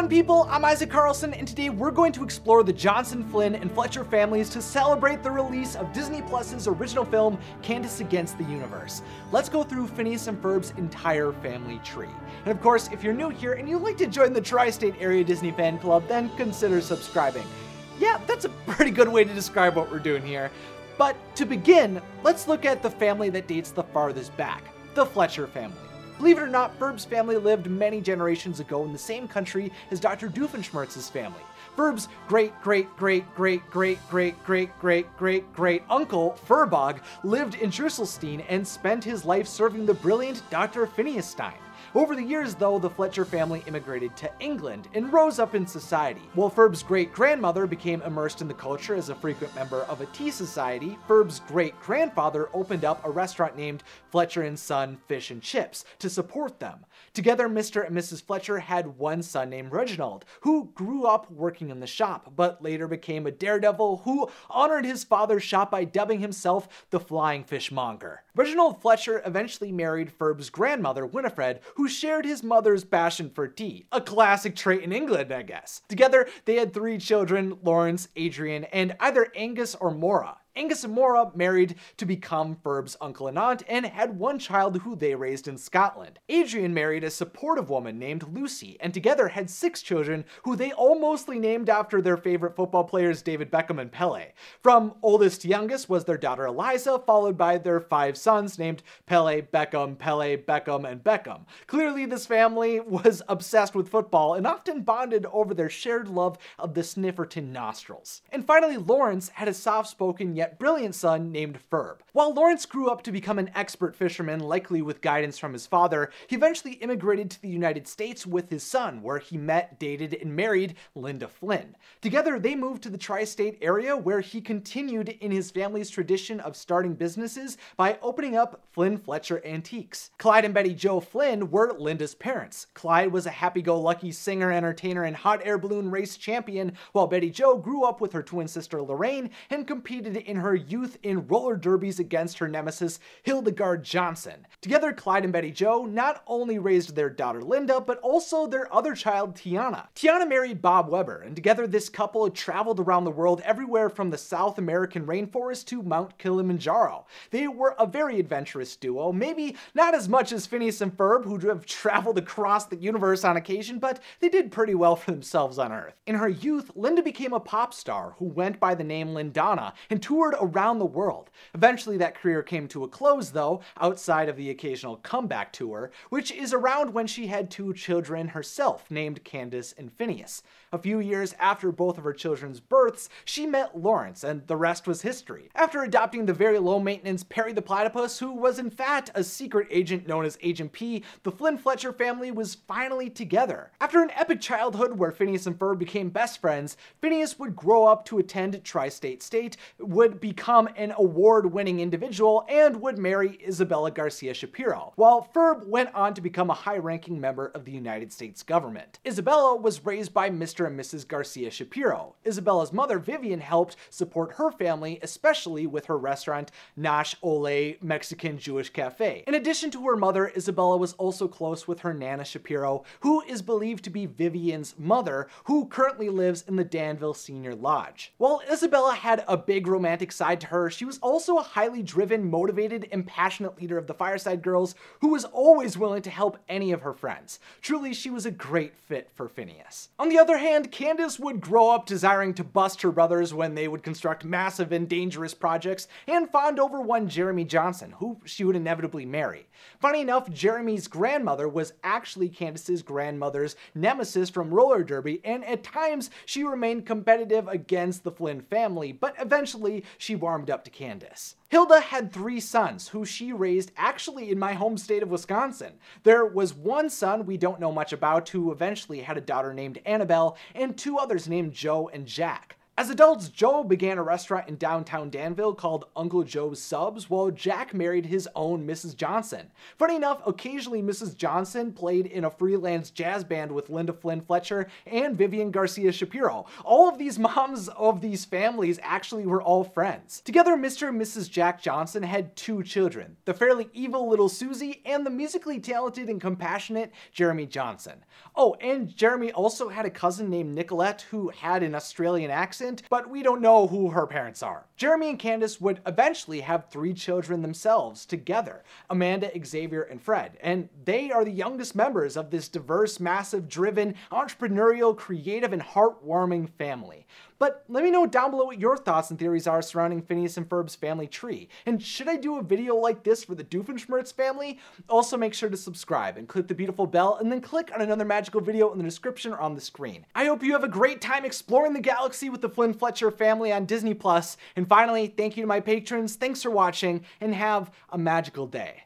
fun people, I'm Isaac Carlson, and today we're going to explore the Johnson, Flynn, and Fletcher families to celebrate the release of Disney Plus's original film, Candace Against the Universe. Let's go through Phineas and Ferb's entire family tree. And of course, if you're new here and you'd like to join the Tri-State Area Disney Fan Club, then consider subscribing. Yeah, that's a pretty good way to describe what we're doing here. But to begin, let's look at the family that dates the farthest back, the Fletcher family. Believe it or not, Ferb's family lived many generations ago in the same country as Dr. Doofenshmirtz's family. Ferb's great great great great great great great great great great uncle, Ferbgor, lived in Drusselstein and spent his life serving the brilliant Dr. Phineas Stein. Over the years, though, the Fletcher family immigrated to England and rose up in society. While Ferb's great grandmother became immersed in the culture as a frequent member of a tea society, Ferb's great grandfather opened up a restaurant named Fletcher and Son Fish and Chips to support them. Together, Mr. and Mrs. Fletcher had one son named Reginald, who grew up working in the shop, but later became a daredevil who honored his father's shop by dubbing himself the Flying Fishmonger. Reginald Fletcher eventually married Ferb's grandmother, Winifred, who shared his mother's passion for tea, a classic trait in England, I guess. Together, they had three children Lawrence, Adrian, and either Angus or Maura. Angus and Maura married to become Ferb's uncle and aunt and had one child who they raised in Scotland. Adrian married a supportive woman named Lucy and together had six children who they all mostly named after their favorite football players David Beckham and Pele. From oldest to youngest was their daughter Eliza, followed by their five sons named Pele, Beckham, Pele, Beckham, and Beckham. Clearly, this family was obsessed with football and often bonded over their shared love of the Snifferton nostrils. And finally, Lawrence had a soft-spoken yet brilliant son named Ferb. While Lawrence grew up to become an expert fisherman, likely with guidance from his father, he eventually immigrated to the United States with his son, where he met, dated, and married Linda Flynn. Together, they moved to the tri-state area where he continued in his family's tradition of starting businesses by opening up Flynn Fletcher Antiques. Clyde and Betty Jo Flynn were Linda's parents. Clyde was a happy-go-lucky singer, entertainer, and hot air balloon race champion, while Betty Jo grew up with her twin sister Lorraine and competed in her youth in roller derbies against her nemesis, Hildegard Johnson. Together, Clyde and Betty Jo not only raised their daughter Linda, but also their other child, Tiana. Tiana married Bob Webber, and together this couple traveled around the world everywhere from the South American rainforest to Mount Kilimanjaro. They were a very adventurous duo, maybe not as much as Phineas and Ferb, who have traveled across the universe on occasion, but they did pretty well for themselves on Earth. In her youth, Linda became a pop star who went by the name Lindana and toured around the world. Eventually, that career came to a close, though, outside of the occasional comeback tour, which is around when she had two children herself, named Candace and Phineas. A few years after both of her children's births, she met Lawrence, and the rest was history. After adopting the very low maintenance Perry the Platypus, who was in fact a secret agent known as Agent P, the Flynn Fletcher family was finally together. After an epic childhood where Phineas and Ferb became best friends, Phineas would grow up to attend Tri State State, would become an award winning individual, and would marry Isabella Garcia Shapiro, while Ferb went on to become a high ranking member of the United States government. Isabella was raised by Mr. and Mrs. Garcia Shapiro. Isabella's mother, Vivian, helped support her family, especially with her restaurant, Nash Ole Mexican Jewish Cafe. In addition to her mother, Isabella was also close with her Nana Shapiro, who is believed to be Vivian's mother, who currently lives in the Danville Senior Lodge. While Isabella had a big romantic side to her, she was also a highly driven, motivated, and passionate leader of the Fireside Girls who was always willing to help any of her friends. Truly, she was a great fit for Phineas. On the other hand, Candace would grow up desiring to bust her brothers when they would construct massive and dangerous projects, and fawned over one Jeremy Johnson, who she would inevitably marry. Funny enough, Jeremy's grandmother was actually Candace's grandmother's nemesis from roller derby, and at times she remained competitive against the Flynn family, but eventually she warmed up to Candace. Hilda had three sons, who she raised actually in my home state of Wisconsin. There was one son we don't know much about who eventually had a daughter named Annabelle, and two others named Joe and Jack. As adults, Joe began a restaurant in downtown Danville called Uncle Joe's Subs, while Jack married his own Mrs. Johnson. Funny enough, occasionally Mrs. Johnson played in a freelance jazz band with Linda Flynn Fletcher and Vivian Garcia Shapiro. All of these moms of these families actually were all friends. Together, Mr. and Mrs. Jack Johnson had two children, the fairly evil little Susie and the musically talented and compassionate Jeremy Johnson. Oh, and Jeremy also had a cousin named Nicolette who had an Australian accent but we don't know who her parents are. Jeremy and Candace would eventually have three children themselves together Amanda, Xavier, and Fred. And they are the youngest members of this diverse, massive, driven, entrepreneurial, creative, and heartwarming family. But let me know down below what your thoughts and theories are surrounding Phineas and Ferb's family tree. And should I do a video like this for the Doofenshmirtz family? Also make sure to subscribe and click the beautiful bell and then click on another magical video in the description or on the screen. I hope you have a great time exploring the galaxy with the Flynn Fletcher family on Disney Plus. And finally, thank you to my patrons, thanks for watching, and have a magical day.